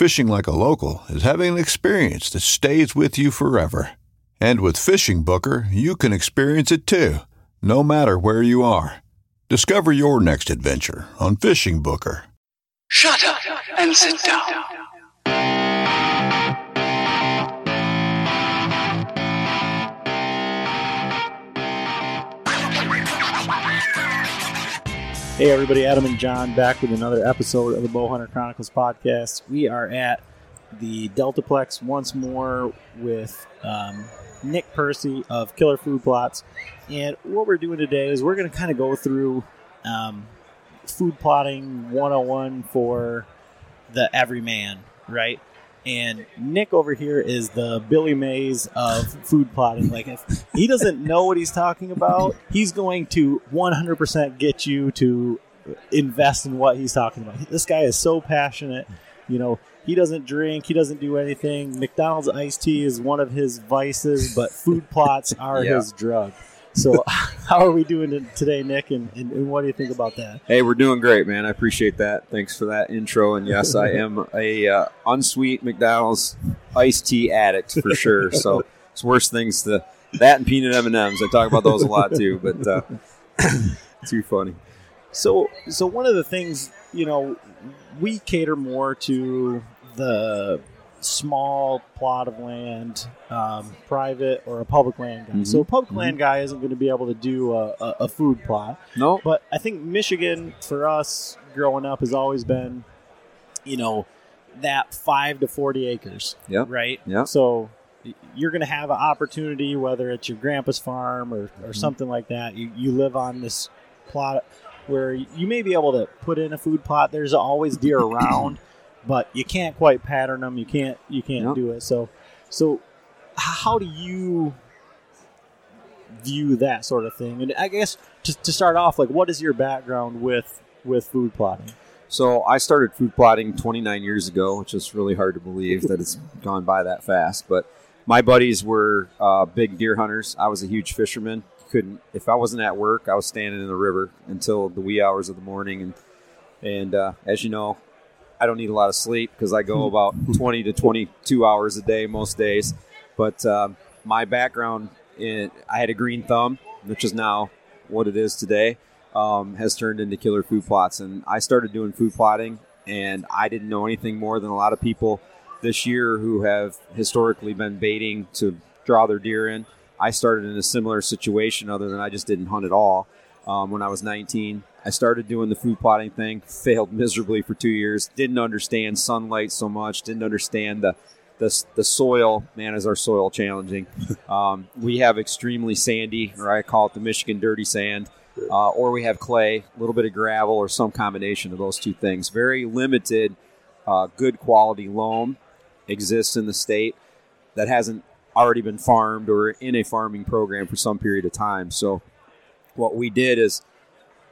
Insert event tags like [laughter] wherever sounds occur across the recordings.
Fishing like a local is having an experience that stays with you forever. And with Fishing Booker, you can experience it too, no matter where you are. Discover your next adventure on Fishing Booker. Shut up and sit down. Hey everybody, Adam and John back with another episode of the Bowhunter Chronicles podcast. We are at the Deltaplex once more with um, Nick Percy of Killer Food Plots. And what we're doing today is we're going to kind of go through um, food plotting 101 for the everyman, right? And Nick over here is the Billy Mays of food plotting. Like, if he doesn't know what he's talking about, he's going to 100% get you to invest in what he's talking about. This guy is so passionate. You know, he doesn't drink, he doesn't do anything. McDonald's iced tea is one of his vices, but food plots are [laughs] Yeah. his drug. So, [laughs] how are we doing today, Nick? And, and, and what do you think about that? Hey, we're doing great, man. I appreciate that. Thanks for that intro. And yes, I am a uh, unsweet McDonald's iced tea addict for sure. [laughs] So it's worse things to that and peanut M and M's. I talk about those a lot too, but uh, [coughs] too funny. So, so one of the things, you know, we cater more to the small plot of land, um, private or a public land guy. Mhm. So, a public land guy isn't going to be able to do a, a, a food plot. No, But I think Michigan, for us growing up, has always been, you know, that five to 40 acres. Yep. Right? Yep. So you're going to have an opportunity, whether it's your grandpa's farm or, or something like that. You, you live on this plot where you may be able to put in a food plot. There's always deer around, but you can't quite pattern them. You can't, you can't Yep. do it. So, so how do you view that sort of thing? And I guess to, to start off, like, what is your background with with food plotting? So I started food plotting 29 years ago, which is really hard to believe that it's gone by that fast. But my buddies were uh, big deer hunters. I was a huge fisherman. Couldn't if I wasn't at work, I was standing in the river until the wee hours of the morning. And and uh, as you know, I don't need a lot of sleep because I go about 20 to 22 hours a day most days. But um, my background, in, I had a green thumb, which is now what it is today um, has turned into killer food plots. And I started doing food plotting, and I didn't know anything more than a lot of people this year who have historically been baiting to draw their deer in. I started in a similar situation, other than I just didn't hunt at all. Um, when I was 19, I started doing the food plotting thing, failed miserably for two years, didn't understand sunlight so much, didn't understand the the, the soil, man, is our soil challenging. [laughs] Um, we have extremely sandy, or I call it the Michigan dirty sand, uh, or we have clay, a little bit of gravel, or some combination of those two things. Very limited, uh, good quality loam exists in the state that hasn't already been farmed or in a farming program for some period of time. So, what we did is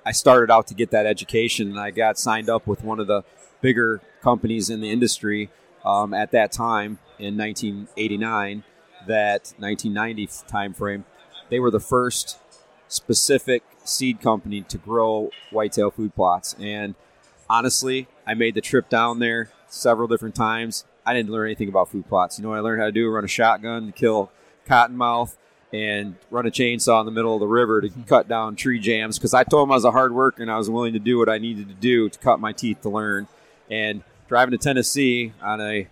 I started out to get that education, and I got signed up with one of the bigger companies in the industry um, at that time in 1989 that 1990 time frame, they were the first specific seed company to grow whitetail food plots. And honestly, I made the trip down there several different times. I didn't learn anything about food plots. You know what I learned how to do? Run a shotgun to kill cottonmouth and run a chainsaw in the middle of the river to cut down tree jams because I told him I was a hard worker and I was willing to do what I needed to do to cut my teeth to learn. And driving to Tennessee on a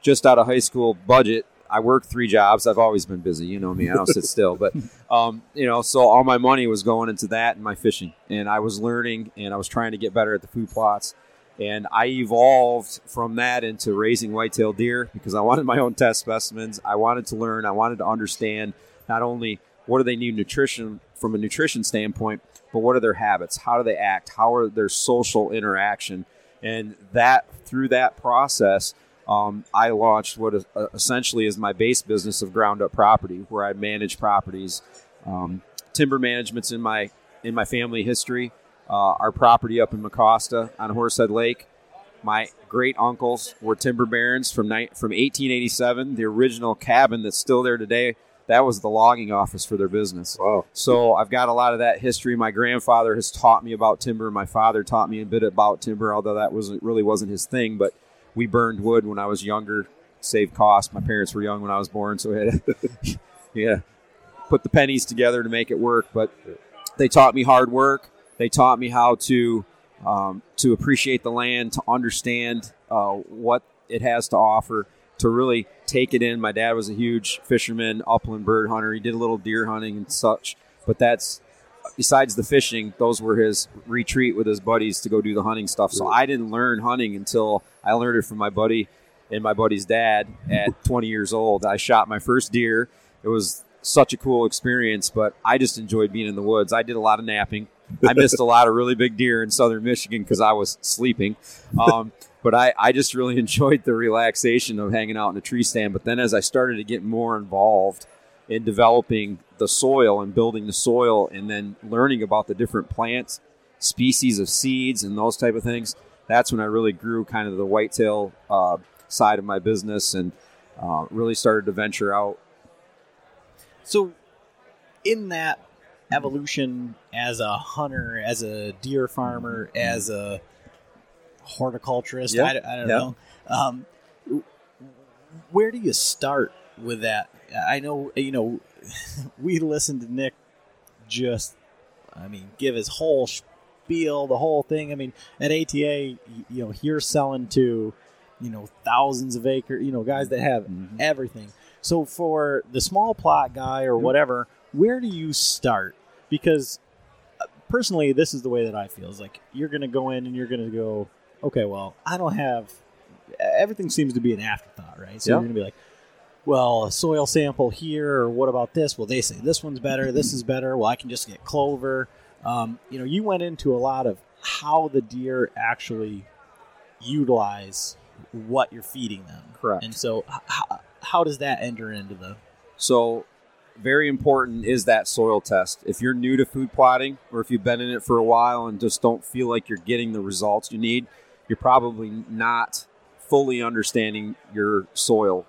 just out of high school budget, I worked three jobs. I've always been busy. You know me. I don't sit [laughs] still. But, um, you know, so all my money was going into that and my fishing. And I was learning and I was trying to get better at the food plots. And I evolved from that into raising whitetail deer because I wanted my own test specimens. I wanted to learn. I wanted to understand not only what do they need nutrition from a nutrition standpoint, but what are their habits? How do they act? How are their social interaction? And that through that process, um, I launched what is, uh, essentially is my base business of ground up property, where I manage properties. Um, timber management's in my in my family history. Uh, our property up in Mecosta on Horsehead Lake. My great uncles were timber barons from ni- from 1887. The original cabin that's still there today. That was the logging office for their business. Wow. So I've got a lot of that history. My grandfather has taught me about timber. My father taught me a bit about timber, although that wasn't really wasn't his thing. But we burned wood when I was younger, save cost. My parents were young when I was born, so we had to, [laughs] yeah, put the pennies together to make it work. But they taught me hard work. They taught me how to um, to appreciate the land, to understand uh, what it has to offer, to really take it in. My dad was a huge fisherman, upland bird hunter. He did a little deer hunting and such, but that's besides the fishing, those were his retreat with his buddies to go do the hunting stuff. So I didn't learn hunting until I learned it from my buddy and my buddy's dad at 20 years old. I shot my first deer. It was such a cool experience, but I just enjoyed being in the woods. I did a lot of napping. I missed a lot of really big deer in southern Michigan because I was sleeping. Um, but I, I just really [laughs] enjoyed the relaxation of hanging out in a tree stand. But then as I started to get more involved in developing the soil and building the soil and then learning about the different plants, species of seeds and those type of things, that's when I really grew kind of the whitetail uh, side of my business and uh, really started to venture out. So, in that evolution as a hunter, as a deer farmer, as a horticulturist, Yeah, I, I don't yeah. know. Um, where do you start with that? I know, you know, [laughs] we listened to Nick just, I mean, give his whole spiel, the whole thing. I mean, at ATA, you know, you're selling to, you know, thousands of acre, you know, guys that have everything. So for the small plot guy or whatever, where do you start? Because uh, personally, this is the way that I feel. Is like you're going to go in and you're going to go, okay, well, I don't have. Everything seems to be an afterthought, right? So Yeah. you're going to be like, well, a soil sample here, or what about this? Well, they say this one's better, this is better. Well, I can just get clover. Um, you know, you went into a lot of how the deer actually utilize what you're feeding them. Correct. And so, h- how, how does that enter into the? So, very important is that soil test. If you're new to food plotting or if you've been in it for a while and just don't feel like you're getting the results you need, you're probably not fully understanding your soil.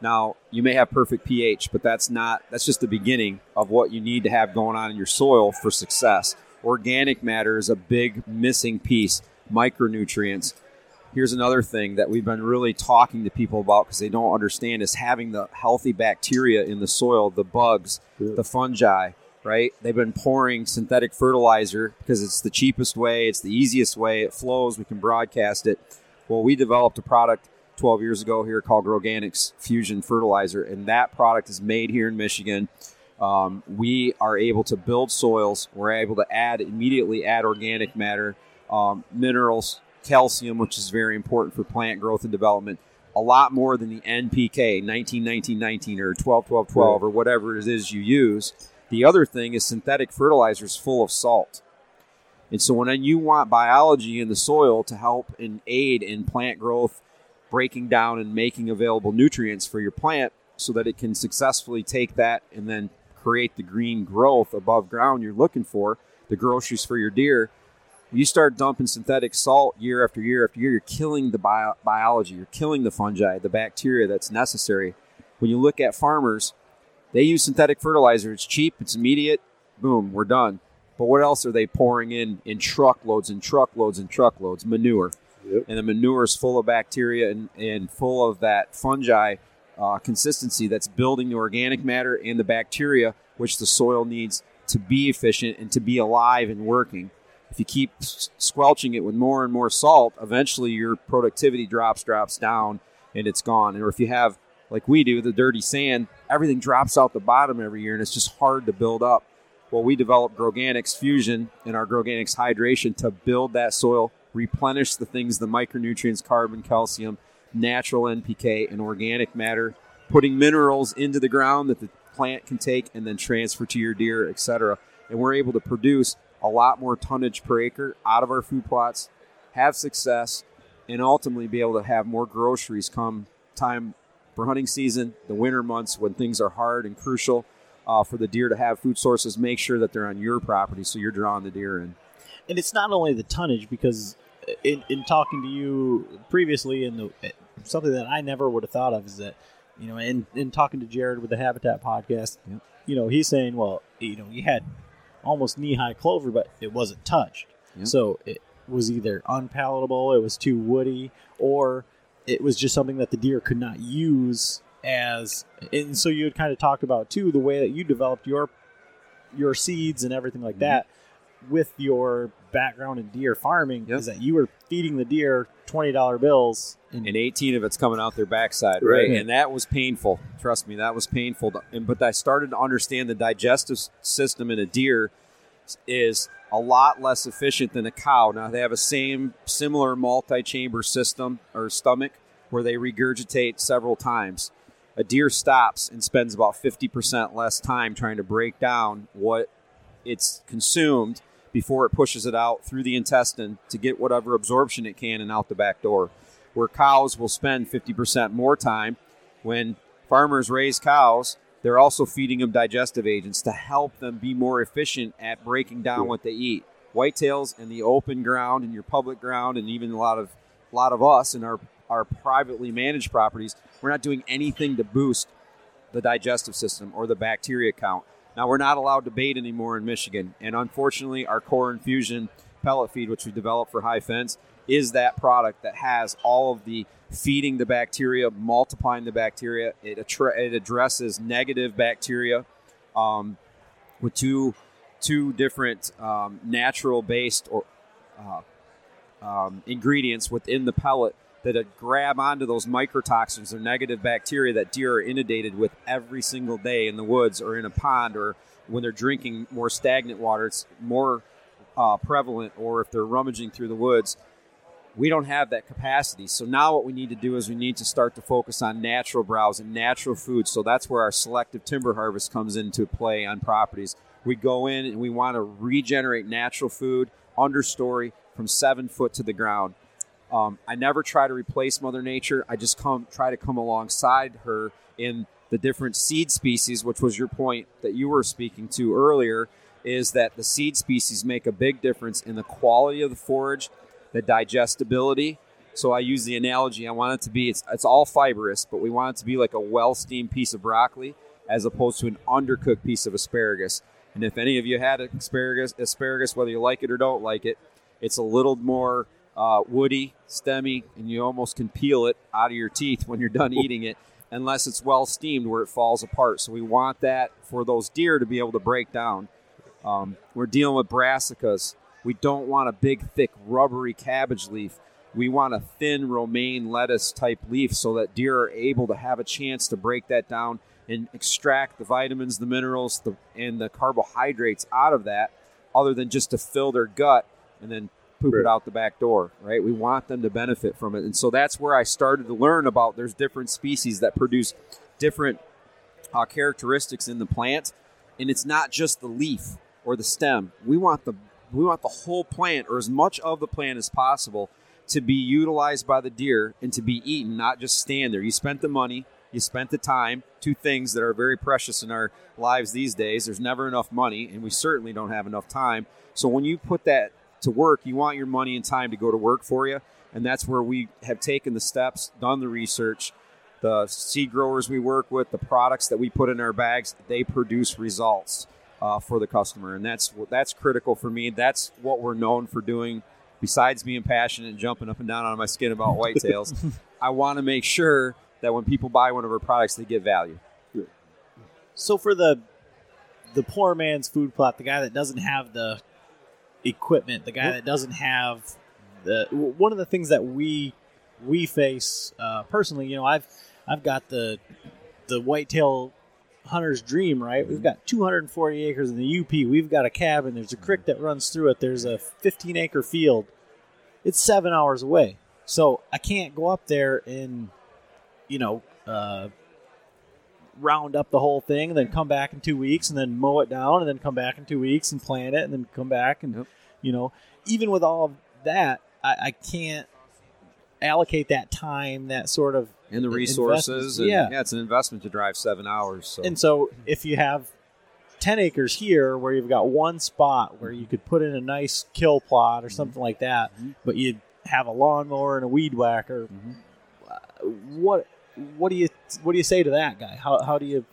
Now, you may have perfect pH, but that's not that's just the beginning of what you need to have going on in your soil for success. Organic matter is a big missing piece, micronutrients, here's another thing that we've been really talking to people about because they don't understand is having the healthy bacteria in the soil, the bugs, the fungi, right? They've been pouring synthetic fertilizer because it's the cheapest way, it's the easiest way, it flows, we can broadcast it. Well, we developed a product 12 years ago here called Groganics Fusion Fertilizer, and that product is made here in Michigan. Um, we are able to build soils. We're able to add immediately add organic matter, um, minerals, calcium, which is very important for plant growth and development. A lot more than the NPK 19 19 19 or 12 12 12 or whatever it is you use. The other thing is synthetic fertilizers full of salt. And so when you want biology in the soil to help and aid in plant growth, breaking down and making available nutrients for your plant so that it can successfully take that and then create the green growth above ground you're looking for, the groceries for your deer. You start dumping synthetic salt year after year after year, you're killing the bio- biology, you're killing the fungi, the bacteria that's necessary. when you look at farmers, they use synthetic fertilizer. It's cheap, it's immediate, boom, we're done. But what else are they pouring in in truckloads and truckloads and truckloads? Manure. Yep. And the manure is full of bacteria and, and full of that fungi uh, consistency that's building the organic matter and the bacteria, which the soil needs to be efficient and to be alive and working. If you keep squelching it with more and more salt, eventually your productivity drops, drops down, and it's gone. Or if you have, like we do, the dirty sand, everything drops out the bottom every year, and it's just hard to build up. Well, we developed Groganics Fusion and our Groganics Hydration to build that soil, replenish the things, the micronutrients, carbon, calcium, natural NPK, and organic matter, putting minerals into the ground that the plant can take and then transfer to your deer, etc. And we're able to produce a lot more tonnage per acre out of our food plots, have success, and ultimately be able to have more groceries come time for hunting season, the winter months when things are hard and crucial uh, for the deer to have food sources. Make sure that they're on your property so you're drawing the deer in. and it's not only the tonnage because in, in talking to you previously and something that I never would have thought of is that you know in, in talking to Jared with the Habitat podcast Yep. you know he's saying well you know you had almost knee high clover but it wasn't touched Yep. so it was either unpalatable it was too woody or it was just something that the deer could not use as and so you had kind of talked about too the way that you developed your your seeds and everything like Mhm. that with your background in deer farming Yep. is that you were feeding the deer twenty dollar bills and, and 18 of it's coming out their backside, right? Right. And that was painful. Trust me, that was painful. To- and, but I started to understand the digestive system in a deer is a lot less efficient than a cow. Now they have a same similar multi-chamber system or stomach where they regurgitate several times. A deer stops and spends about 50% less time trying to break down what it's consumed before it pushes it out through the intestine to get whatever absorption it can and out the back door. Where cows will spend 50% more time when farmers raise cows, they're also feeding them digestive agents to help them be more efficient at breaking down what they eat. Whitetails in the open ground and your public ground and even a lot of a lot of us in our our privately managed properties, we're not doing anything to boost the digestive system or the bacteria count. Now we're not allowed to bait anymore in Michigan, and unfortunately, our core infusion pellet feed, which we developed for high fence, is that product that has all of the feeding the bacteria, multiplying the bacteria. It, attra- it addresses negative bacteria um, with two two different um, natural based or uh, um, ingredients within the pellet that uh, grab onto those mycotoxins or negative bacteria that deer are inundated with every single day in the woods or in a pond or when they're drinking more stagnant water. It's more uh, prevalent, or if they're rummaging through the woods. We don't have that capacity. So now what we need to do is we need to start to focus on natural browse and natural food. So that's where our selective timber harvest comes into play on properties. We go in and we want to regenerate natural food understory from seven foot to the ground. Um, I never try to replace Mother Nature. I just come try to come alongside her in the different seed species, which was your point that you were speaking to earlier, is that the seed species make a big difference in the quality of the forage, the digestibility. So I use the analogy. I want it to be it's, it's all fibrous, but we want it to be like a well steamed piece of broccoli as opposed to an undercooked piece of asparagus. And if any of you had asparagus, asparagus, whether you like it or don't like it, it's a little more uh, woody, stemmy, and you almost can peel it out of your teeth when you're done eating it, unless it's well steamed where it falls apart. So we want that for those deer to be able to break down. Um, we're dealing with brassicas. We don't want a big, thick, rubbery cabbage leaf. We want a thin romaine lettuce type leaf so that deer are able to have a chance to break that down and extract the vitamins, the minerals, the, and the carbohydrates out of that, other than just to fill their gut and then poop it out the back door, right? We want them to benefit from it. And so that's where I started to learn about there's different species that produce different uh, characteristics in the plant, and it's not just the leaf or the stem. We want the we want the whole plant or as much of the plant as possible to be utilized by the deer and to be eaten, not just stand there. You spent the money, you spent the time, two things that are very precious in our lives these days. There's never enough money, and we certainly don't have enough time. So when you put that to work, you want your money and time to go to work for you, and that's where we have taken the steps, done the research, the seed growers we work with, the products that we put in our bags, they produce results uh, for the customer, and that's that's critical for me. That's what we're known for doing. Besides being passionate and jumping up and down on my skin about whitetails, [laughs] I want to make sure that when people buy one of our products, they get value. So for the the poor man's food plot, the guy that doesn't have the equipment, the guy that doesn't have the one of the things that we we face uh, personally, you know, I've I've got the the whitetail hunter's dream, right? We've got 240 acres in the UP. We've got a cabin. There's a creek that runs through it. There's a 15 acre field. It's seven hours away, so I can't go up there and you know. Uh, round up the whole thing and then come back in two weeks and then mow it down and then come back in two weeks and plant it and then come back and Yep. you know even with all of that I, I can't allocate that time that sort of And the resources, and, yeah. yeah, it's an investment to drive seven hours. So and so if you have 10 acres here where you've got one spot where you mm-hmm. could put in a nice kill plot or something mm-hmm. like that mm-hmm. but you'd have a lawnmower and a weed whacker uh, what what do you what do you say to that guy how, how do you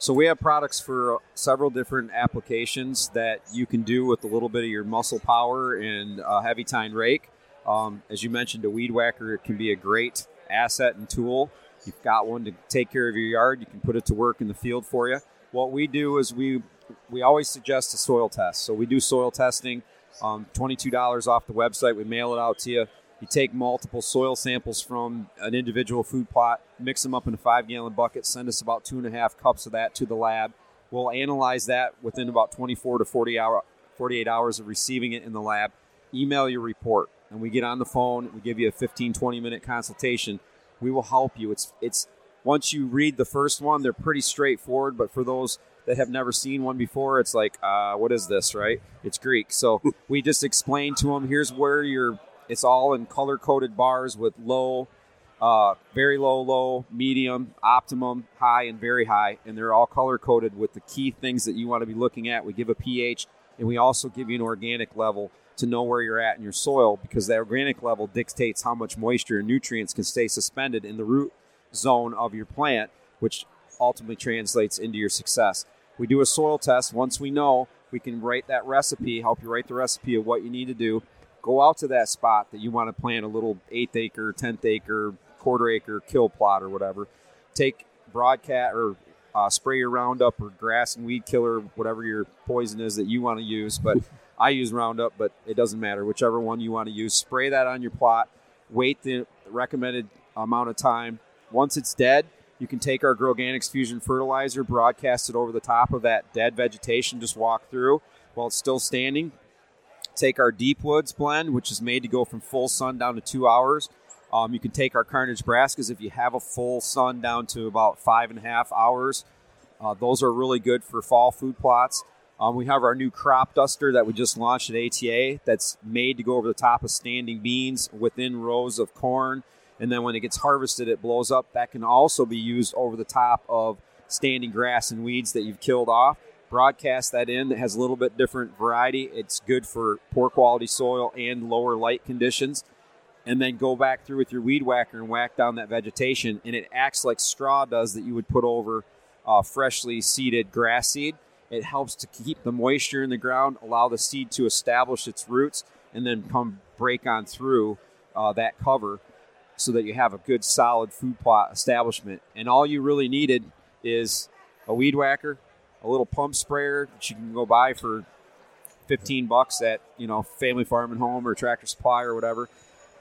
So we have products for several different applications that you can do with a little bit of your muscle power and a heavy tine rake. Um, as you mentioned, a weed whacker it can be a great asset and tool. You've got one to take care of your yard. You can put it to work in the field for you. What we do is we we always suggest a soil test. So we do soil testing. Um, Twenty-two dollars off the website. We mail it out to you. You take multiple soil samples from an individual food plot, mix them up in a five-gallon bucket, send us about two and a half cups of that to the lab. We'll analyze that within about 24 to 40 hour, 48 hours of receiving it in the lab. Email your report, and we get on the phone. We give you a 15, 20 minute consultation. We will help you. It's it's once you read the first one, they're pretty straightforward. But for those that have never seen one before, it's like, uh, what is this, right? It's Greek. So [laughs] we just explain to them, here's where your, it's all in color coded bars with low, uh, very low, low, medium, optimum, high, and very high. And they're all color coded with the key things that you want to be looking at. We give a pH and we also give you an organic level to know where you're at in your soil because that organic level dictates how much moisture and nutrients can stay suspended in the root zone of your plant, which ultimately translates into your success. We do a soil test. Once we know, we can write that recipe, help you write the recipe of what you need to do. Go out to that spot that you want to plant a little eighth acre, tenth acre, quarter acre kill plot or whatever. Take broadcast or uh, spray your Roundup or grass and weed killer, whatever your poison is that you want to use. But [laughs] I use Roundup, but it doesn't matter. Whichever one you want to use, spray that on your plot. Wait the recommended amount of time. Once it's dead, you can take our Groganics Fusion fertilizer, broadcast it over the top of that dead vegetation, just walk through while it's still standing. Take our Deep Woods blend, which is made to go from full sun down to two hours. Um, you can take our Carnage Brassicas if you have a full sun down to about five and a half hours. Uh, those are really good for fall food plots. Um, we have our new crop duster that we just launched at ATA that's made to go over the top of standing beans within rows of corn. And then when it gets harvested, it blows up. That can also be used over the top of standing grass and weeds that you've killed off. Broadcast that in that has a little bit different variety. It's good for poor quality soil and lower light conditions and then go back through with your weed whacker and whack down that vegetation. And it acts like straw does that you would put over uh, freshly seeded grass seed. It helps to keep the moisture in the ground, allow the seed to establish its roots, and then come break on through uh, that cover so that you have a good solid food plot establishment. And all you really needed is a weed whacker, a little pump sprayer that you can go buy for 15 bucks at, you know, Family Farm and Home or Tractor Supply or whatever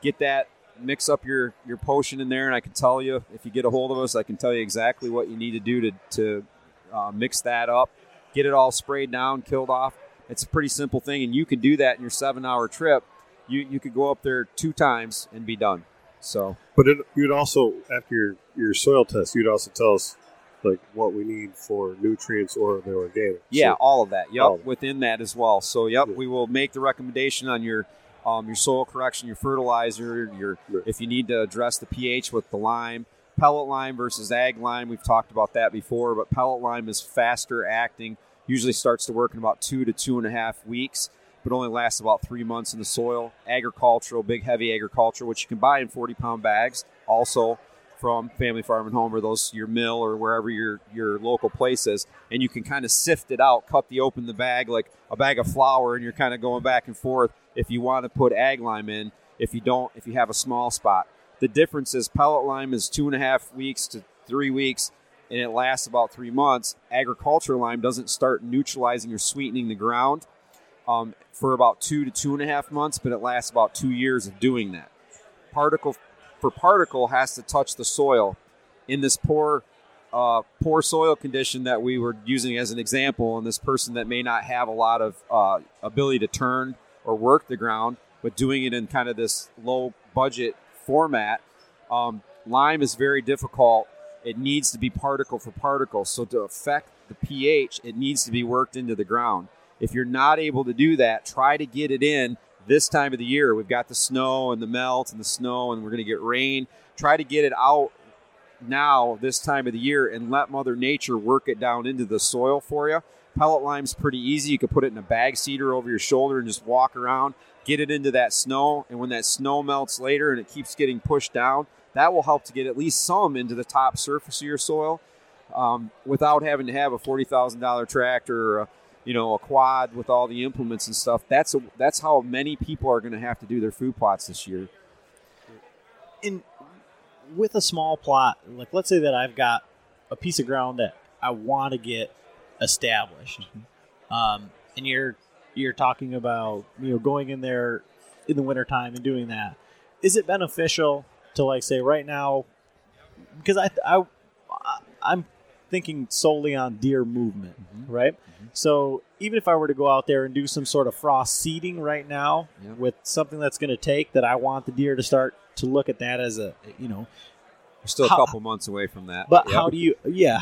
get that mix up your your potion in there and i can tell you if you get a hold of us i can tell you exactly what you need to do to to uh, mix that up get it all sprayed down killed off it's a pretty simple thing and you can do that in your seven hour trip you you could go up there two times and be done so But it, you'd also, after your, your soil test, you'd also tell us like what we need for nutrients or the organic. Yeah, So- all of that. Yep, of within that as well. So, yep, Yeah. we will make the recommendation on your um, your soil correction, your fertilizer, your Right. if you need to address the pH with the lime, pellet lime versus ag lime. We've talked about that before, but pellet lime is faster acting. Usually starts to work in about two to two and a half weeks, but only lasts about three months in the soil. Agricultural, big heavy agriculture, which you can buy in forty pound bags. Also, from Family Farm and Home or those your mill or wherever your your local place is, and you can kind of sift it out, cut the open the bag like a bag of flour, and you're kind of going back and forth. If you want to put ag lime in, if you don't, if you have a small spot, the difference is pellet lime is two and a half weeks to three weeks, and it lasts about three months. Agriculture lime doesn't start neutralizing or sweetening the ground um, for about two to two and a half months, but it lasts about two years of doing that. Particle for particle has to touch the soil. In this poor, uh, poor soil condition that we were using as an example, and this person that may not have a lot of uh, ability to turn or work the ground, but doing it in kind of this low budget format, um, lime is very difficult. It needs to be particle for particle. So to affect the pH, it needs to be worked into the ground. If you're not able to do that, try to get it in this time of the year. We've got the snow and the melt and the snow, and we're going to get rain. Try to get it out now, this time of the year, and let Mother Nature work it down into the soil for you. Pellet lime's pretty easy. You can put it in a bag seeder over your shoulder and just walk around, get it into that snow, and when that snow melts later and it keeps getting pushed down, that will help to get at least some into the top surface of your soil um, without having to have a forty thousand dollar tractor or a, you know a quad with all the implements and stuff. That's a, that's how many people are going to have to do their food plots this year. in with a small plot, like let's say that I've got a piece of ground that I want to get established, um, and you're you're talking about you know going in there in the wintertime and doing that. Is it beneficial to like say right now? Because I I I'm thinking solely on deer movement, right? So even if I were to go out there and do some sort of frost seeding right now Yeah. with something that's going to take that I want the deer to start to look at that as a you know We're still a How- couple months away from that. but Yep. how do you yeah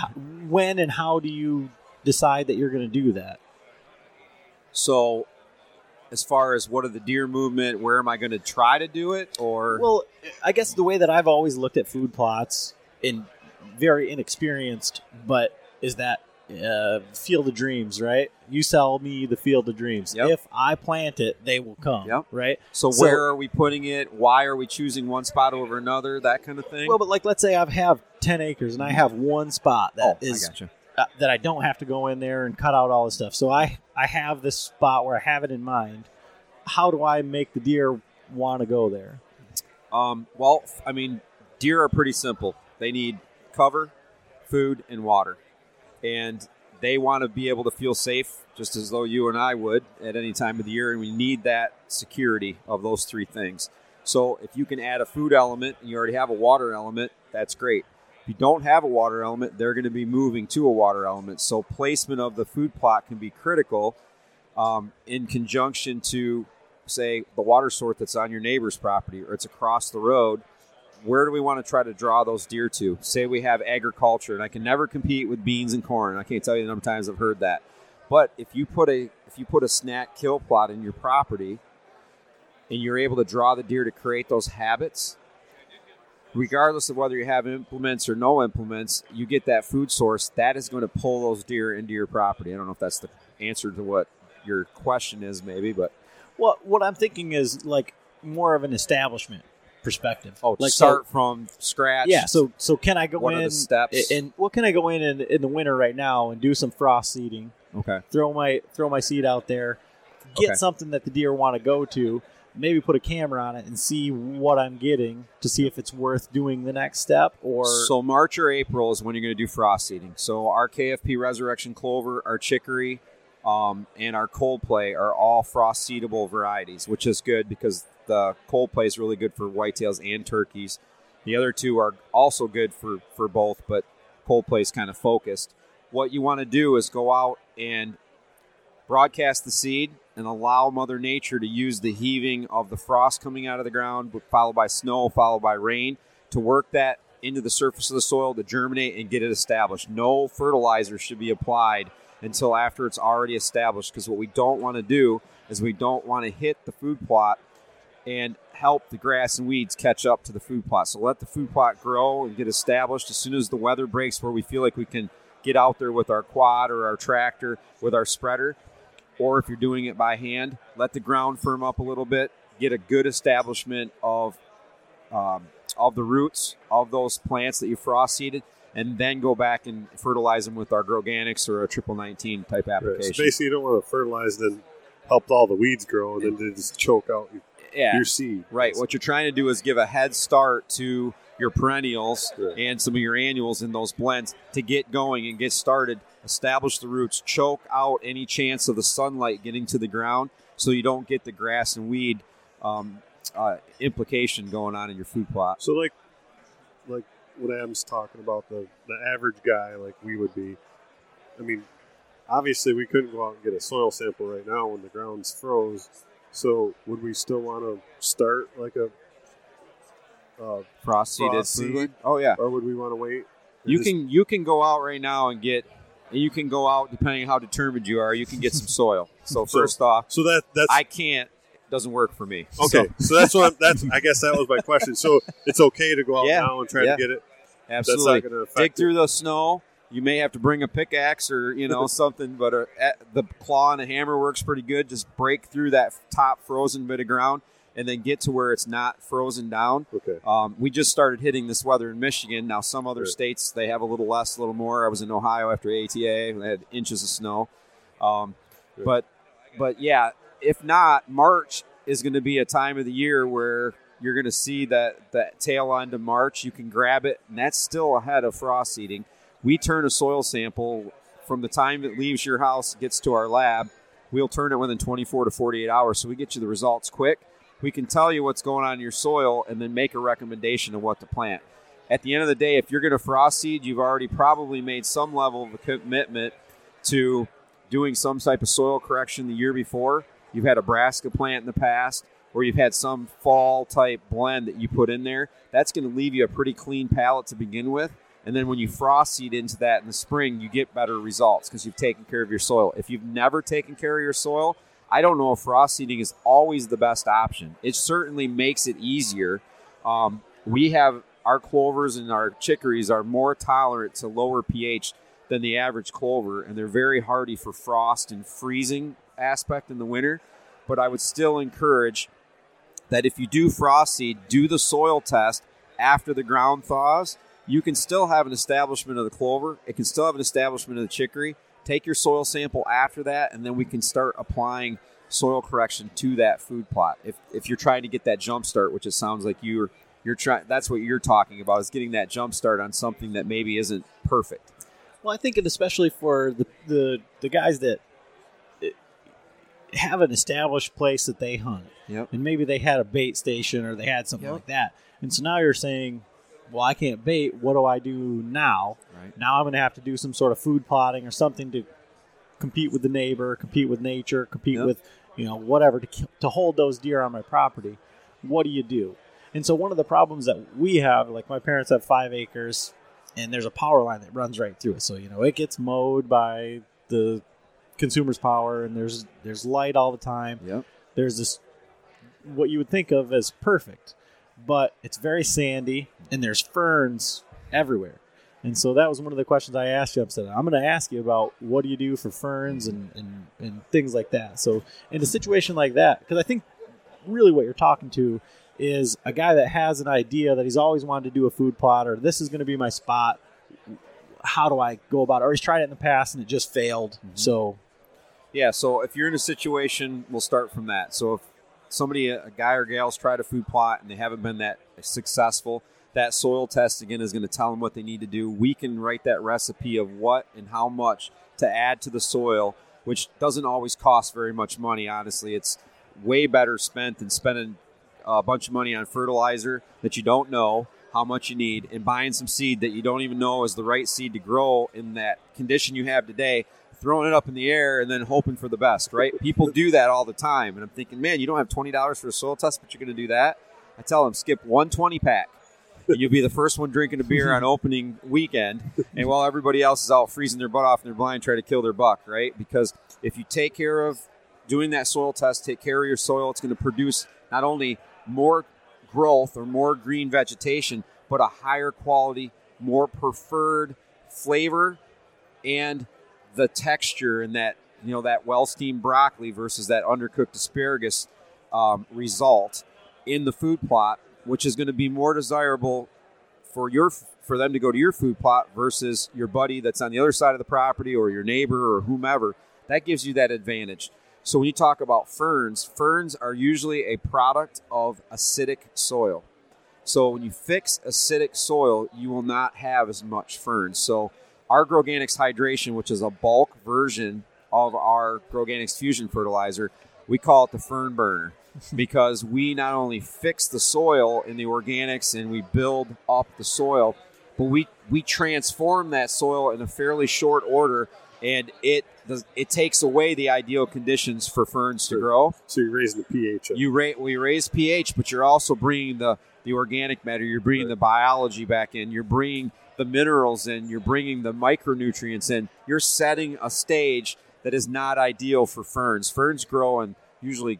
when and how do you decide that you're going to do that So, as far as what are the deer movement, where am I going to try to do it, or well i guess the way that i've always looked at food plots in very inexperienced but is that uh, field of dreams right you sell me the field of dreams Yep. if i plant it they will come Yep. right so, so- where are we putting it? Why are we choosing one spot over another? That kind of thing. well but like let's say i have 10 acres and i have one spot oh, that is I gotcha. Uh, that I don't have to go in there and cut out all this stuff. So I I have this spot where I have it in mind. How do I make the deer want to go there? Um, well, I mean, deer are pretty simple. They need cover, food, and water, and they want to be able to feel safe, just as though you and I would at any time of the year. And we need that security of those three things. So, if you can add a food element and you already have a water element, that's great. If you don't have a water element, they're going to be moving to a water element. So, placement of the food plot can be critical um, in conjunction to say the water source that's on your neighbor's property or it's across the road. Where do we want to try to draw those deer to? Say we have agriculture and i can never compete with beans and corn. I can't tell you the number of times i've heard that. But if you put a if you put a snack kill plot in your property and you're able to draw the deer to create those habits regardless of whether you have implements or no implements you get that food source that is going to pull those deer into your property i don't know if that's the answer to what your question is maybe but What what I'm thinking is like more of an establishment perspective. Oh, like start so- from scratch. yeah. So so can I go What in the steps? and what can I go in, in in the winter right now and do some frost seeding? okay. Throw my throw my seed out there, get Okay. something that the deer want to go to. Maybe put a camera on it and see what I'm getting to see if it's worth doing the next step or so March or April is when you're going to do frost seeding. So our KFP Resurrection Clover, our Chicory, um, and our Cold Play are all frost seedable varieties, which is good because the Cold Play is really good for whitetails and turkeys. The other two are also good for for both, but Cold Play is kind of focused. What you want to do is go out and broadcast the seed and allow Mother Nature to use the heaving of the frost coming out of the ground, followed by snow, followed by rain, to work that into the surface of the soil to germinate and get it established. No fertilizer should be applied until after it's already established because what we don't want to do is we don't want to hit the food plot and help the grass and weeds catch up to the food plot. So let the food plot grow and get established as soon as the weather breaks where we feel like we can get out there with our quad or our tractor with our spreader or if you're doing it by hand, let the ground firm up a little bit, get a good establishment of um, of the roots of those plants that you frost seeded, and then go back and fertilize them with our Groganics or a triple nineteen type Right. application. So basically, you don't want to fertilize then help all the weeds grow and then they just choke out your, yeah, your seed. Right. What you're trying to do is give a head start to your perennials Right. and some of your annuals in those blends to get going and get started, establish the roots, choke out any chance of the sunlight getting to the ground so you don't get the grass and weed um, uh, implication going on in your food plot. So like, like what Adam's talking about, the the average guy like we would be. I mean, obviously we couldn't go out and get a soil sample right now when the ground's froze. So would we still want to start like a, uh, Frost seeded? Oh yeah. or would we want to wait? You just- can you can go out right now and get and you can go out depending on how determined you are, you can get some soil. [laughs] So So- first off, So that that's I can't doesn't work for me. okay. So, that's what I'm, [laughs] that's. I guess that was my question. So it's okay to go out Yeah, now and try yeah. to get it. Absolutely. That's not going to affect dig it. through the snow. You may have to bring a pickaxe or you know [laughs] something, but uh, a, a- the claw and a hammer works pretty good. Just break through that top frozen bit of ground and then get to where it's not frozen down. Okay. Um, we just started hitting this weather in Michigan. Now some other Right. states they have a little less, a little more. I was in Ohio after ATA; and they had inches of snow. Um, Right. But but yeah, if not, March is going to be a time of the year where you're going to see that that tail end of March. You can grab it, and that's still ahead of frost seeding. We turn a soil sample from the time it leaves your house, gets to our lab. We'll turn it within 24 to 48 hours, so we get you the results quick. We can tell you what's going on in your soil and then make a recommendation of what to plant. At the end of the day, if you're going to frost seed, you've already probably made some level of a commitment to doing some type of soil correction the year before. You've had a brassica plant in the past, or you've had some fall type blend that you put in there. That's going to leave you a pretty clean palette to begin with. And then when you frost seed into that in the spring, you get better results because you've taken care of your soil. If you've never taken care of your soil, I don't know if frost seeding is always the best option. It certainly makes it easier. Um, we have our clovers and our chicories are more tolerant to lower pH than the average clover, and they're very hardy for frost and freezing aspect in the winter. But I would still encourage that if you do frost seed, do the soil test after the ground thaws. You can still have an establishment of the clover. It can still have an establishment of the chicory. Take your soil sample after that, and then we can start applying soil correction to that food plot. If, if you're trying to get that jump start, which it sounds like you're you're trying, that's what you're talking about is getting that jump start on something that maybe isn't perfect. Well, I think it especially for the the, the guys that eh, have an established place that they hunt, Yep. and maybe they had a bait station or they had something Yep. like that, and so now you're saying, "Well, I can't bait. What do I do now? Right. Now I'm going to have to do some sort of food plotting or something to compete with the neighbor, compete with nature, compete Yep. with you know whatever to to hold those deer on my property. What do you do? And so one of the problems that we have, like my parents have five acres, and there's a power line that runs right through it. So you know it gets mowed by the consumer's power, and there's there's light all the time. Yep. There's this what you would think of as perfect, but it's very sandy, and there's ferns everywhere. And so that was one of the questions I asked you. I said, I'm going to ask you about what do you do for ferns and, and, and things like that. So in a situation like that, because I think really what you're talking to is a guy that has an idea that he's always wanted to do a food plot or this is going to be my spot. How do I go about it? Or he's tried it in the past and it just failed. Mm-hmm. So Yeah, so if you're in a situation, we'll start from that. So if somebody, a guy or gal's tried a food plot and they haven't been that successful, that soil test again is going to tell them what they need to do. We can write that recipe of what and how much to add to the soil, which doesn't always cost very much money. Honestly, it's way better spent than spending a bunch of money on fertilizer that you don't know how much you need and buying some seed that you don't even know is the right seed to grow in that condition you have today throwing it up in the air and then hoping for the best right? People do that all the time and i'm thinking man you don't have $20 for a soil test but you're going to do that? I tell them skip 120 pack. And you'll be the first one drinking a beer on [laughs] opening weekend and while everybody else is out freezing their butt off in their blind trying to kill their buck right? Because if you take care of doing that soil test take care of your soil it's going to produce not only more growth or more green vegetation, but a higher quality, more preferred flavor and the texture and that you know that well steamed broccoli versus that undercooked asparagus um, result in the food plot which is going to be more desirable for your for them to go to your food plot versus your buddy that's on the other side of the property or your neighbor or whomever. That gives you that advantage. So when you talk about ferns, ferns are usually a product of acidic soil. So when you fix acidic soil, you will not have as much ferns. So our Groganics hydration, which is a bulk version of our Groganics fusion fertilizer, we call it the fern burner [laughs] because we not only fix the soil in the organics and we build up the soil, but we we transform that soil in a fairly short order, and it does, it takes away the ideal conditions for ferns to grow. So you're raising the pH. Up. You rate we raise pH, but you're also bringing the the organic matter. You're bringing Right. the biology back in. You're bringing the minerals in. You're bringing the micronutrients in. You're setting a stage that is not ideal for ferns. Ferns grow in usually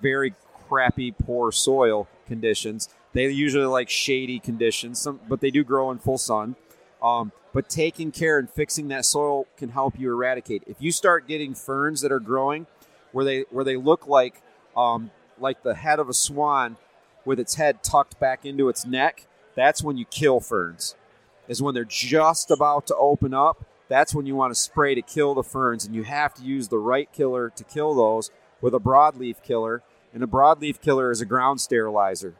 very crappy, poor soil conditions. They usually like shady conditions, some, but they do grow in full sun. Um, but taking care and fixing that soil can help you eradicate. If you start getting ferns that are growing where they where they look like um, like the head of a swan with its head tucked back into its neck, that's when you kill ferns. Is when they're just about to open up. That's when you want to spray to kill the ferns, and you have to use the right killer to kill those with a broadleaf killer. And a broadleaf killer is a ground sterilizer.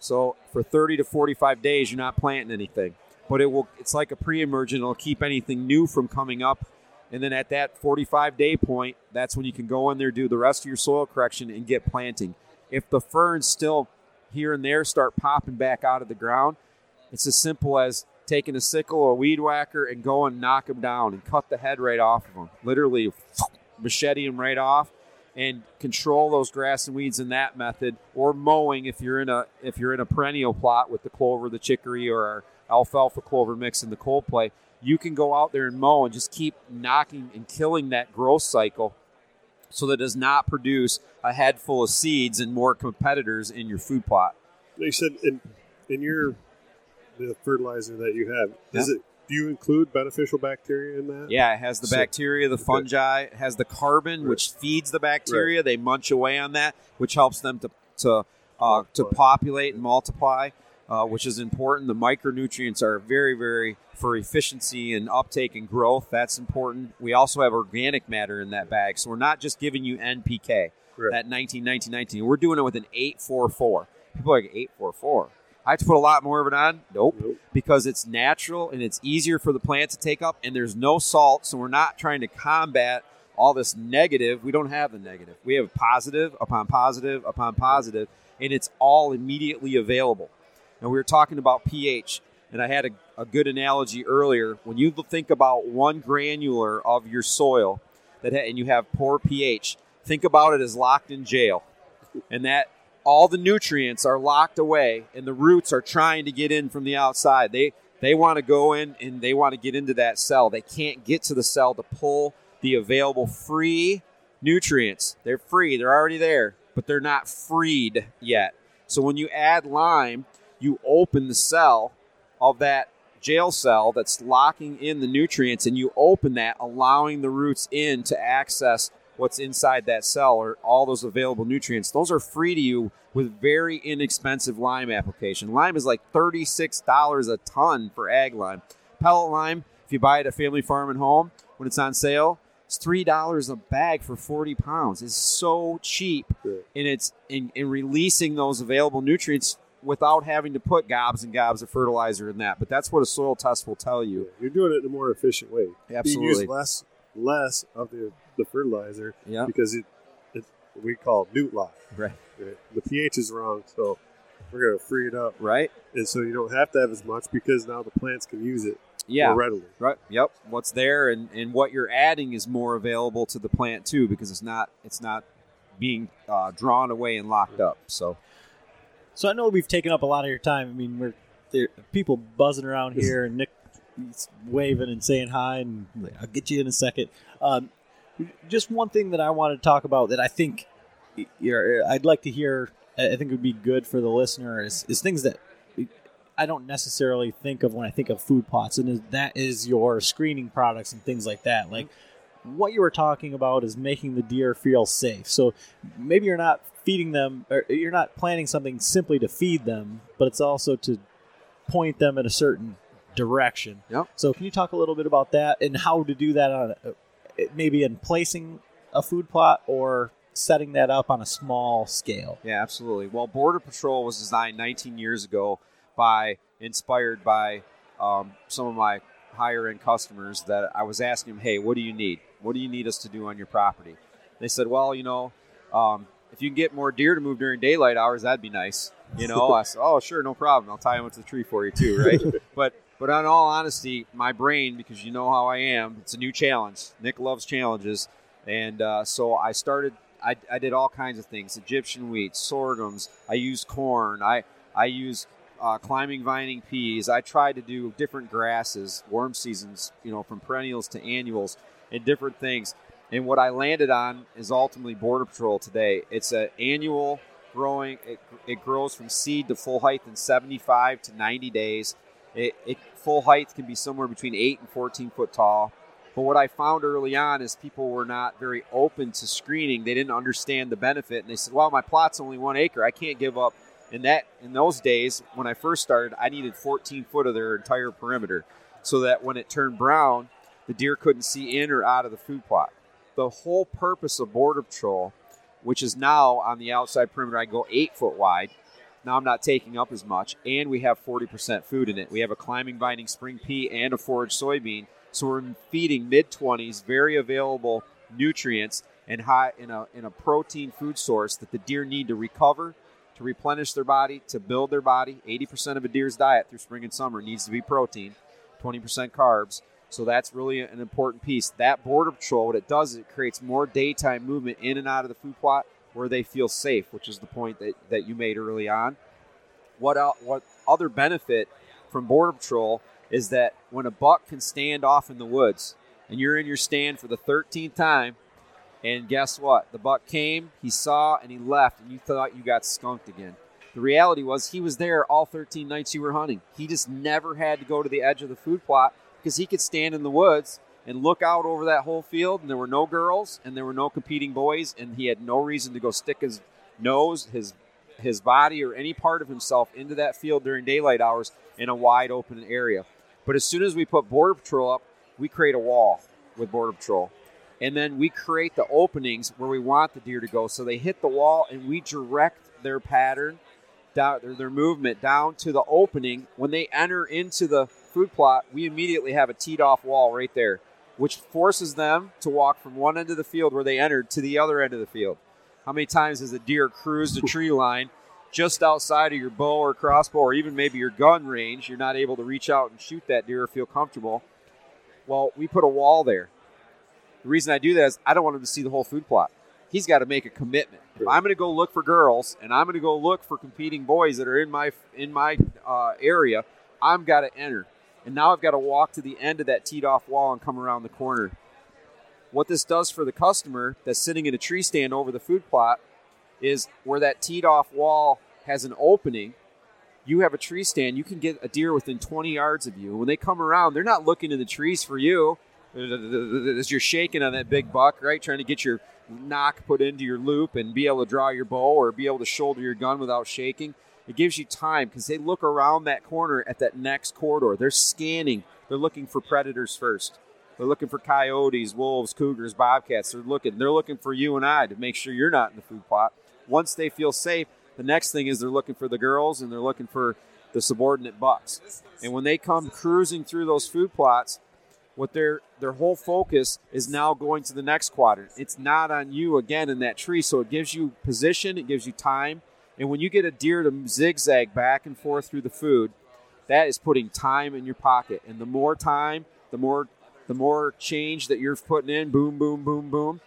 So for 30 to 45 days, you're not planting anything, but it will. It's like a pre-emergent. It'll keep anything new from coming up, and then at that 45 day point, that's when you can go in there, do the rest of your soil correction, and get planting. If the ferns still here and there start popping back out of the ground, it's as simple as taking a sickle or weed whacker and go and knock them down and cut the head right off of them. Literally, [sniffs] machete them right off and control those grass and weeds in that method or mowing if you're in a if you're in a perennial plot with the clover the chicory or our alfalfa clover mix in the cold play you can go out there and mow and just keep knocking and killing that growth cycle so that it does not produce a head full of seeds and more competitors in your food plot You said in in your the fertilizer that you have, is it? Do you include beneficial bacteria in that? Yeah, it has the So- bacteria, the fungi, it has the carbon, Right. which feeds the bacteria. They munch away on that, which helps them to to uh, to populate and multiply, uh, which is important. The micronutrients are very, very for efficiency and uptake and growth. That's important. We also have organic matter in that bag, so we're not just giving you NPK. Right. That 19, 19, 19. We're doing it with an 844. People are like 844. I have to put a lot more of it on. Nope. Nope. because it's natural and it's easier for the plant to take up and there's no salt so we're not trying to combat all this negative. We don't have the negative. We have positive upon positive upon positive and it's all immediately available. And we were talking about ph and i had a, a good analogy earlier. When you think about one granular of your soil that ha- and you have poor ph think about it as locked in jail. And that all the nutrients are locked away and the roots are trying to get in from the outside. They they want to go in and they want to get into that cell. They can't get to the cell to pull the available free nutrients. They're free they're already there but they're not freed yet. So when you add lime you open the cell of that jail cell that's locking in the nutrients and you open that allowing the roots in to access what's inside that cell or all those available nutrients. Those are free to you with very inexpensive lime application. Lime is like $36 a ton for ag lime. Pellet lime if you buy it at a family farm and home when it's on sale it's $3 a bag for 40 pounds. It's so cheap and it's in, in releasing those available nutrients without having to put gobs and gobs of fertilizer in that. But that's what a soil test will tell you. You're doing it in a more efficient way. You Absolutely. use less less of the, the fertilizer yeah because it, it we call it newt lock. right Right? The pH is wrong, so we're gonna free it up, right and so you don't have to have as much because now the plants can use it yeah more readily. Right. Yep. What's there and, and what you're adding is more available to the plant too because it's not it's not being uh, drawn away and locked up. So So I know we've taken up a lot of your time. I mean, we're there people buzzing around [laughs] here, and Nick he's waving and saying hi, and I'll get you in a second. Um, just one thing that I wanted to talk about that I think I'd like to hear. I think would be good for the listener is, is things that I don't necessarily think of when I think of food plots, and that is your screening products and things like that. Like what you were talking about is making the deer feel safe. So maybe you're not feeding them, or you're not planning something simply to feed them, but it's also to point them in a certain direction. Yep. So, can you talk a little bit about that and how to do that on a, maybe in placing a food plot or setting that up on a small scale? Yeah, absolutely. Well, Border Patrol was designed 19 years ago by, inspired by um, some of my higher end customers that I was asking them, hey, what do you need? What do you need us to do on your property? They said, well, you know, um, if you can get more deer to move during daylight hours, that'd be nice. You know, I said, oh, sure, no problem. I'll tie them to the tree for you too, right? [laughs] but but in all honesty, my brain, because you know how I am, it's a new challenge. Nick loves challenges, and uh, so I started. I, I did all kinds of things: Egyptian wheat, sorghums. I used corn. I I used uh, climbing vining peas. I tried to do different grasses, warm seasons, you know, from perennials to annuals, and different things. And what I landed on is ultimately Border Patrol today. It's an annual growing. It, it grows from seed to full height in 75 to 90 days. It, it full height can be somewhere between eight and 14 foot tall. But what I found early on is people were not very open to screening. They didn't understand the benefit, and they said, "Well, my plot's only one acre. I can't give up." And that, in those days, when I first started, I needed 14 foot of their entire perimeter, so that when it turned brown, the deer couldn't see in or out of the food plot. The whole purpose of Border Patrol, which is now on the outside perimeter, I go eight foot wide. Now I'm not taking up as much, and we have 40% food in it. We have a climbing vining spring pea and a forage soybean, so we're feeding mid 20s, very available nutrients and high in a in a protein food source that the deer need to recover, to replenish their body, to build their body. 80% of a deer's diet through spring and summer needs to be protein, 20% carbs. So that's really an important piece. That border patrol, what it does is it creates more daytime movement in and out of the food plot where they feel safe, which is the point that, that you made early on. What el- what other benefit from border patrol is that when a buck can stand off in the woods and you're in your stand for the 13th time, and guess what? The buck came, he saw, and he left, and you thought you got skunked again. The reality was he was there all 13 nights you were hunting. He just never had to go to the edge of the food plot because he could stand in the woods and look out over that whole field, and there were no girls and there were no competing boys, and he had no reason to go stick his nose, his his body, or any part of himself into that field during daylight hours in a wide open area. But as soon as we put Border Patrol up, we create a wall with Border Patrol. And then we create the openings where we want the deer to go. So they hit the wall and we direct their pattern, down, their, their movement down to the opening. When they enter into the food plot, we immediately have a teed off wall right there, which forces them to walk from one end of the field where they entered to the other end of the field. How many times has a deer cruised a tree line just outside of your bow or crossbow or even maybe your gun range? You're not able to reach out and shoot that deer or feel comfortable. Well, we put a wall there. The reason I do that is I don't want him to see the whole food plot. He's got to make a commitment. If I'm going to go look for girls and I'm going to go look for competing boys that are in my in my uh, area, I'm got to enter. And now I've got to walk to the end of that teed off wall and come around the corner. What this does for the customer that's sitting in a tree stand over the food plot is where that teed off wall has an opening. You have a tree stand, you can get a deer within 20 yards of you. When they come around, they're not looking in the trees for you as you're shaking on that big buck, right? Trying to get your knock put into your loop and be able to draw your bow or be able to shoulder your gun without shaking. It gives you time because they look around that corner at that next corridor. They're scanning. They're looking for predators first. They're looking for coyotes, wolves, cougars, bobcats. They're looking. They're looking for you and I to make sure you're not in the food plot. Once they feel safe, the next thing is they're looking for the girls and they're looking for the subordinate bucks. And when they come cruising through those food plots, what their their whole focus is now going to the next quadrant. It's not on you again in that tree, so it gives you position, it gives you time, and when you get a deer to zigzag back and forth through the food, that is putting time in your pocket. And the more time, the more the more change that you're putting in, boom, boom, boom, boom,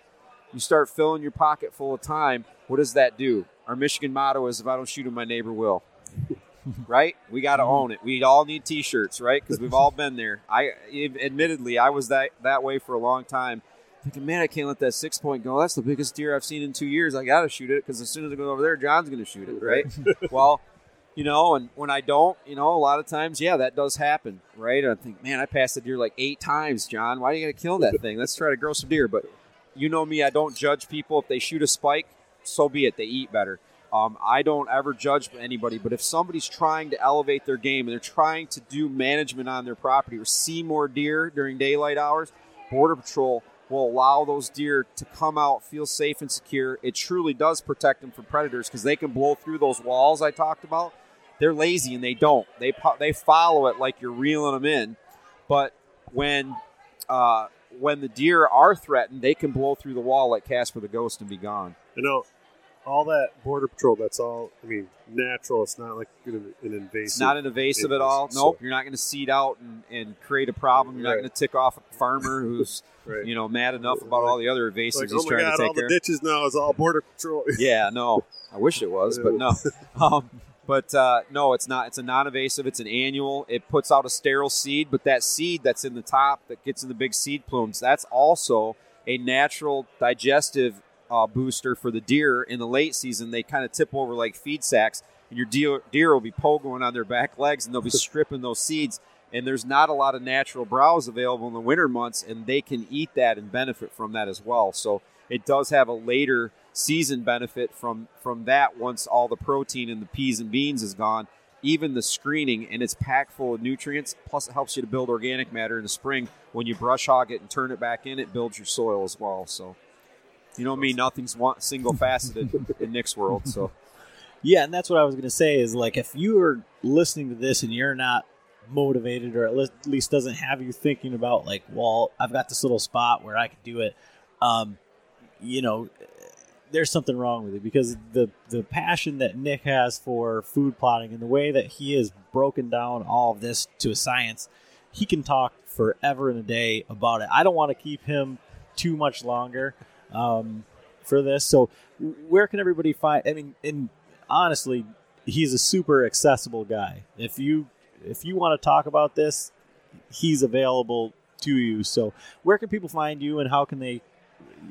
you start filling your pocket full of time. What does that do? Our Michigan motto is if I don't shoot him, my neighbor will. [laughs] right? We got to own it. We all need T-shirts, right? Because we've all been there. I, admittedly, I was that that way for a long time. Thinking, man, I can't let that six point go. That's the biggest deer I've seen in two years. I got to shoot it because as soon as I go over there, John's going to shoot it, [laughs] right? well, you know, and when I don't, you know, a lot of times, yeah, that does happen, right? And I think, man, I passed a deer like eight times, John. Why are you going to kill that thing? Let's try to grow some deer. But you know me, I don't judge people if they shoot a spike. so be it. They eat better. Um, I don't ever judge anybody, but if somebody's trying to elevate their game and they're trying to do management on their property or see more deer during daylight hours, Border Patrol will allow those deer to come out, feel safe and secure. It truly does protect them from predators because they can blow through those walls I talked about. They're lazy and they don't. They they follow it like you're reeling them in, but when uh, when the deer are threatened, they can blow through the wall like Casper the Ghost and be gone. You know, all that border patrol. That's all. I mean, natural. It's not like an, an invasive. It's not an invasive at all. So- Nope, you're not going to seed out and, and create a problem. You're not going to tick off a farmer who's [laughs] Right. you know mad enough about all the other invasives like, he's oh my trying god, to all take the care. of. ditches now is all border patrol. [laughs] [laughs] Yeah, no, I wish it was, but no. Um, but uh, no, it's not. It's a non-invasive. It's an annual. It puts out a sterile seed, but that seed that's in the top that gets in the big seed plumes, that's also a natural digestive uh, booster for the deer in the late season. They kind of tip over like feed sacks, and your deer, deer will be pogoing on their back legs, and they'll be [laughs] stripping those seeds. And there's not a lot of natural browse available in the winter months, and they can eat that and benefit from that as well. So it does have a later season benefit from from that once all the protein in the peas and beans is gone even the screening and it's packed full of nutrients plus it helps you to build organic matter in the spring when you brush hog it and turn it back in it builds your soil as well so you know me nothing's one, single faceted [laughs] in nick's world so Yeah, and that's what I was going to say is like if you are listening to this and you're not motivated or at at least doesn't have you thinking about like, well, I've got this little spot where I could do it. Um, you know, there's something wrong with it because the the passion that Nick has for food plotting and the way that he has broken down all of this to a science, he can talk forever and a day about it. I don't want to keep him too much longer um, for this. So, where can everybody find? I mean, and honestly, he's a super accessible guy. If you if you want to talk about this, he's available to you. So, where can people find you, and how can they,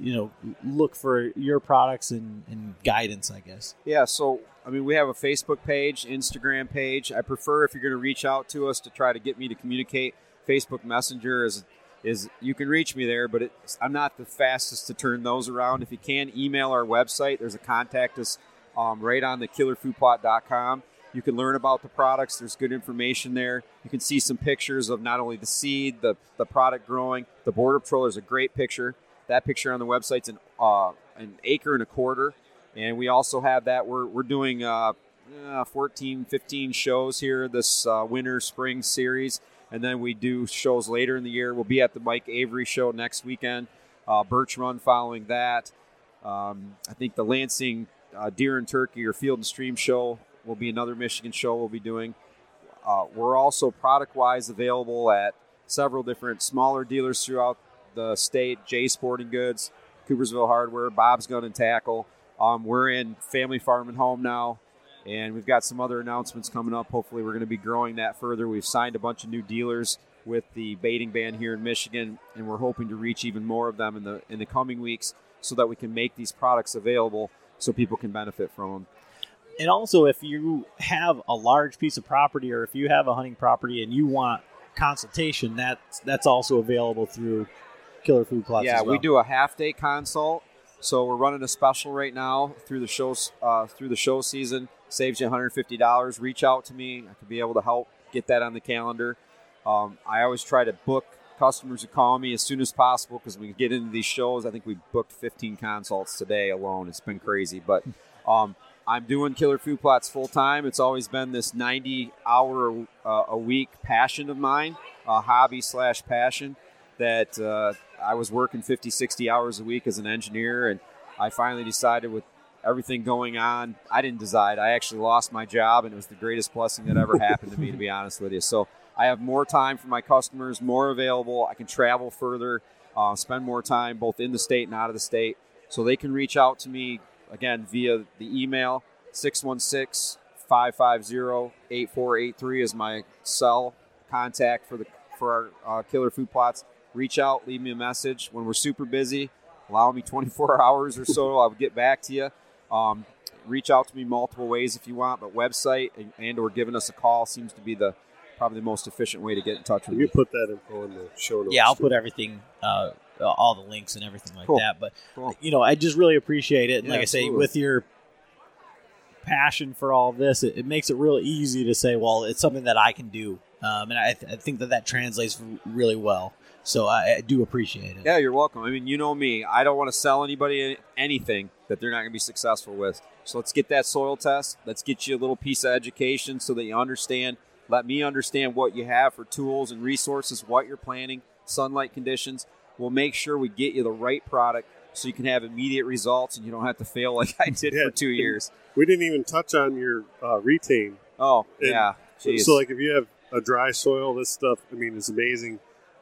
you know, look for your products and, and guidance? I guess. Yeah, so I mean, we have a Facebook page, Instagram page. I prefer if you're going to reach out to us to try to get me to communicate. Facebook Messenger is is you can reach me there, but I'm not the fastest to turn those around. If you can, email our website. There's a contact us um, right on the killerfoodplot.com. You can learn about the products. There's good information there. You can see some pictures of not only the seed, the, the product growing. The border patrol is a great picture. That picture on the website's an uh, an acre and a quarter, and we also have that. We're we're doing uh, uh, 14, 15 shows here this uh, winter spring series, and then we do shows later in the year. We'll be at the Mike Avery show next weekend. Uh, Birch Run following that. Um, I think the Lansing uh, Deer and Turkey or Field and Stream show will be another Michigan show we'll be doing. Uh, we're also product wise available at several different smaller dealers throughout the state J Sporting Goods, Coopersville Hardware, Bob's Gun and Tackle. Um, we're in Family Farm and Home now, and we've got some other announcements coming up. Hopefully, we're going to be growing that further. We've signed a bunch of new dealers with the baiting ban here in Michigan, and we're hoping to reach even more of them in the in the coming weeks, so that we can make these products available so people can benefit from them. And also, if you have a large piece of property, or if you have a hunting property and you want consultation, that's that's also available through Killer Food Plots. Yeah, well. we do a half day consult. So we're running a special right now through the shows uh, through the show season. Saves you $150. Reach out to me. I could be able to help get that on the calendar. Um, I always try to book customers who call me as soon as possible because we get into these shows. I think we booked 15 consults today alone. It's been crazy, but um, I'm doing Killer Food Plots full time. It's always been this 90 hour uh, a week passion of mine, a hobby slash passion that uh, I was working 50, 60 hours a week as an engineer, and I finally decided with everything going on, I didn't decide. I actually lost my job, and it was the greatest blessing that ever happened to me, to be honest with you. So I have more time for my customers, more available. I can travel further, uh, spend more time both in the state and out of the state. So they can reach out to me again via the email 616 550 8483 is my cell contact for the for our uh, killer food plots. Reach out, leave me a message when we're super busy. Allow me 24 [laughs] hours or so. I'll get back to you. Um, reach out to me multiple ways if you want, but website and, and or giving us a call seems to be the probably the most efficient way to get in touch with You me. put that info in the show notes. Yeah, I'll too. put everything uh, all the links and everything like Cool. that. But Cool. you know, I just really appreciate it. And Yeah, like I say, with your passion for all this, it, it makes it real easy to say, well, it's something that I can do, um, and I, th- I think that that translates really well. So I, I do appreciate it. Yeah, you're welcome. I mean, you know me. I don't want to sell anybody anything that they're not going to be successful with. So let's get that soil test. Let's get you a little piece of education so that you understand. Let me understand what you have for tools and resources, what you're planning, sunlight conditions. We'll make sure we get you the right product so you can have immediate results and you don't have to fail like I did Yeah. for two years. [laughs] We didn't even touch on your uh, retain. Oh, And yeah. So, so, like, if you have a dry soil, this stuff, I mean, is amazing.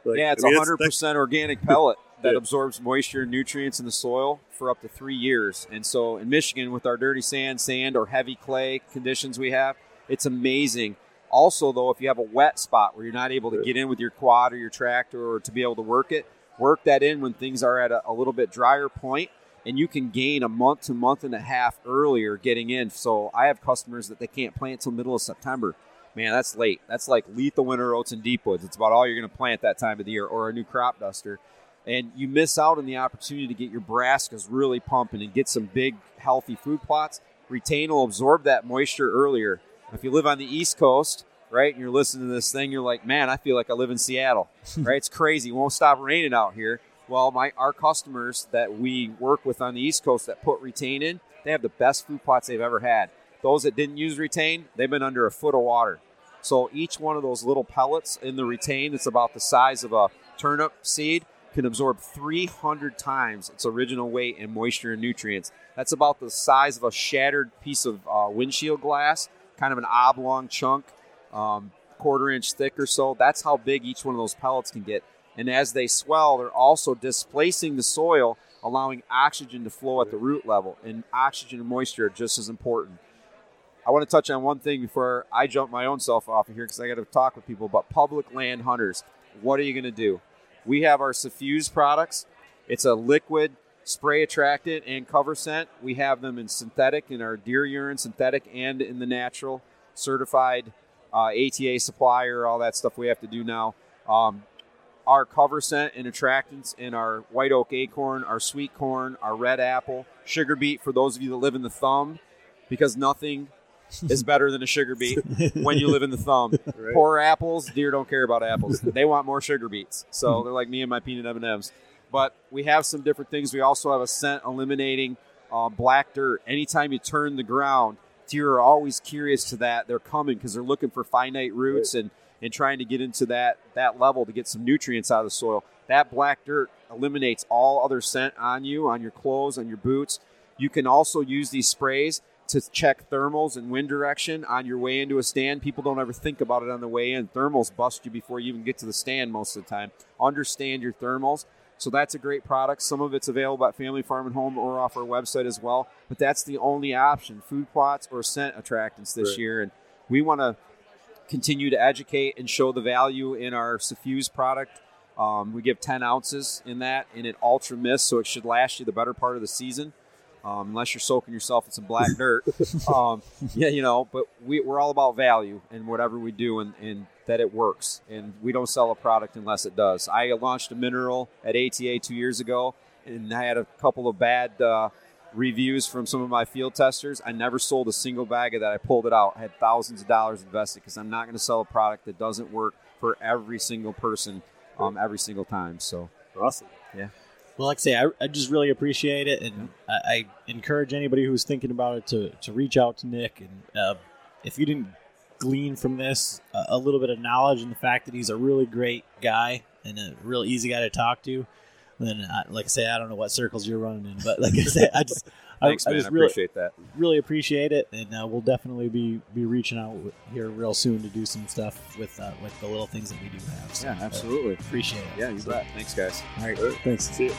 Like, yeah, it's I mean, hundred that's- percent organic pellet [laughs] that Yeah. absorbs moisture and nutrients in the soil for up to three years. And so in Michigan, with our dirty sand, sand, or heavy clay conditions we have, it's amazing. Also, though, if you have a wet spot where you're not able to get in with your quad or your tractor or to be able to work it, work that in when things are at a, a little bit drier point, and you can gain a month to month and a half earlier getting in. So I have customers that they can't plant till middle of September. Man, that's late. That's like lethal winter oats and deep woods. It's about all you're going to plant that time of the year, or a new crop duster. And you miss out on the opportunity to get your brassicas really pumping and get some big, healthy food plots. Retain will absorb that moisture earlier. If you live on the East Coast, right, and you're listening to this thing, you're like, man, I feel like I live in Seattle, [laughs] right? It's crazy. It won't stop raining out here. Well, my our customers that we work with on the East Coast that put retain in, they have the best food plots they've ever had. Those that didn't use retain, they've been under a foot of water. So each one of those little pellets in the retain, it's about the size of a turnip seed, can absorb 300 times its original weight in moisture and nutrients. That's about the size of a shattered piece of uh, windshield glass, kind of an oblong chunk, um, quarter inch thick or so. That's how big each one of those pellets can get. And as they swell, they're also displacing the soil, allowing oxygen to flow at the root level. And oxygen and moisture are just as important. I want to touch on one thing before I jump my own self off of here because I got to talk with people about public land hunters. What are you going to do? We have our Suffuse products. It's a liquid spray attractant and cover scent. We have them in synthetic, in our deer urine synthetic, and in the natural certified uh, ATA supplier. All that stuff we have to do now. Um, our cover scent and attractants in our white oak acorn, our sweet corn, our red apple, sugar beet for those of you that live in the thumb, because nothing is better than a sugar beet when you live in the thumb. [laughs] Right. Poor apples, deer don't care about apples. they want more sugar beets. So they're like me and my peanut M&Ms. But we have some different things. We also have a scent eliminating uh, black dirt. Anytime you turn the ground, deer are always curious to that. They're coming because they're looking for finite roots and, and trying to get into that, that level to get some nutrients out of the soil. That black dirt eliminates all other scent on you, on your clothes, on your boots. You can also use these sprays to check thermals and wind direction on your way into a stand. People don't ever think about it on the way in. Thermals bust you before you even get to the stand most of the time. Understand your thermals. So that's a great product. Some of it's available at Family Farm and Home or off our website as well. But that's the only option: food plots or scent attractants this Right. year. And we want to continue to educate and show the value in our Suffuse product. Um, we give 10 ounces in that, in an ultra mist, so it should last you the better part of the season. Um, unless you're soaking yourself in some black dirt, um, yeah, you know. But we, we're all about value and whatever we do, and, and that it works. And we don't sell a product unless it does. I launched a mineral at ATA two years ago, and I had a couple of bad uh, reviews from some of my field testers. I never sold a single bag of that. I pulled it out. I had thousands of dollars invested because I'm not going to sell a product that doesn't work for every single person um, every single time. So Awesome. Well, like I say, I, I just really appreciate it, and I, I encourage anybody who's thinking about it to, to reach out to Nick. And uh, if you didn't glean from this uh, a little bit of knowledge and the fact that he's a really great guy and a real easy guy to talk to, then I, like I say, I don't know what circles you're running in, but like I say, I just thanks, I, I man. I just really appreciate that. really appreciate it, and uh, we'll definitely be be reaching out here real soon to do some stuff with uh, with the little things that we do have. So, Yeah, uh, absolutely. appreciate it. Yeah, you So, bet. Thanks, guys. All right, All right. thanks. See ya.